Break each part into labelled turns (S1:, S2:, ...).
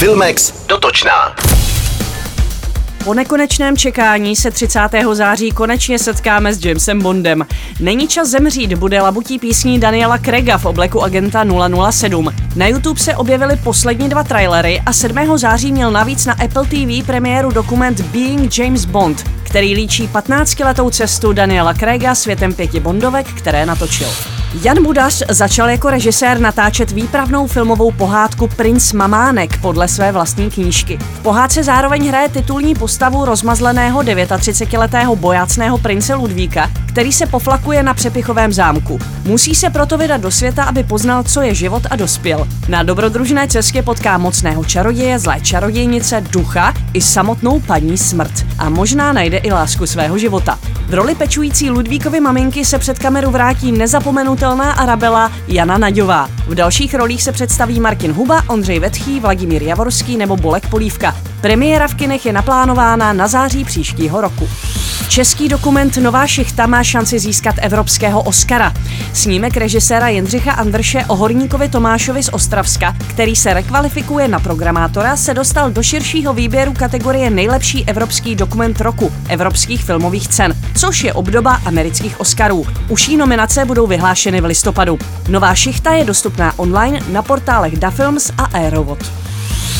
S1: Filmex dotočná.
S2: Po nekonečném čekání se 30. září konečně setkáme s Jamesem Bondem. Není čas zemřít, bude labutí písní Daniela Craiga v obleku agenta 007. Na YouTube se objevily poslední dva trailery a 7. září měl navíc na Apple TV premiéru dokument Being James Bond, který líčí 15-letou cestu Daniela Craiga světem pěti Bondovek, které natočil. Jan Budař začal jako režisér natáčet výpravnou filmovou pohádku Princ Mamánek podle své vlastní knížky. V pohádce zároveň hraje titulní postavu rozmazleného 39-letého bojácného prince Ludvíka, který se poflakuje na přepichovém zámku. Musí se proto vydat do světa, aby poznal, co je život a dospěl. Na dobrodružné cestě potká mocného čaroděje, zlé čarodějnice, ducha i samotnou paní smrt. A možná najde i lásku svého života. V roli pečující Ludvíkovi maminky se před kameru vrátí nezapomenutelná Arabela Jana Naďová. V dalších rolích se představí Martin Huba, Ondřej Vetchý, Vladimír Javorský nebo Bolek Polívka. Premiéra v kinech je naplánována na září příštího roku. Český dokument Nová šichta má šanci získat evropského Oscara. Snímek režiséra Jindřicha Andrše o horníkovi Tomášovi z Ostravska, který se rekvalifikuje na programátora, se dostal do širšího výběru kategorie nejlepší evropský dokument roku evropských filmových cen, což je obdoba amerických Oscarů. Uší nominace budou vyhlášeny v listopadu. Nová šichta je dostupná online na portálech Dafilms a Aerovod.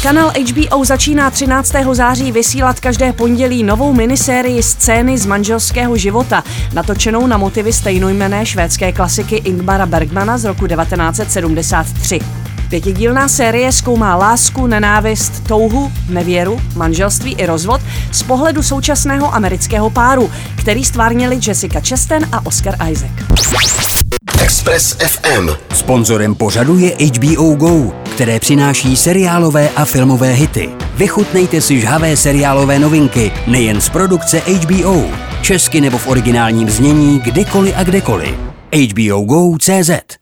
S2: Kanál HBO začíná 13. září vysílat každé pondělí novou minisérii Scény z manželského života, natočenou na motivy stejnojmené švédské klasiky Ingmara Bergmana z roku 1973. Pětidílná série zkoumá lásku, nenávist, touhu, nevěru, manželství i rozvod z pohledu současného amerického páru, který stvárnili Jessica Chastain a Oscar Isaac.
S1: Express FM.
S3: Sponzorem pořadu je HBO Go, které přináší seriálové a filmové hity. Vychutnejte si žhavé seriálové novinky nejen z produkce HBO, česky nebo v originálním znění kdykoliv a kdekoliv. HBO Go.cz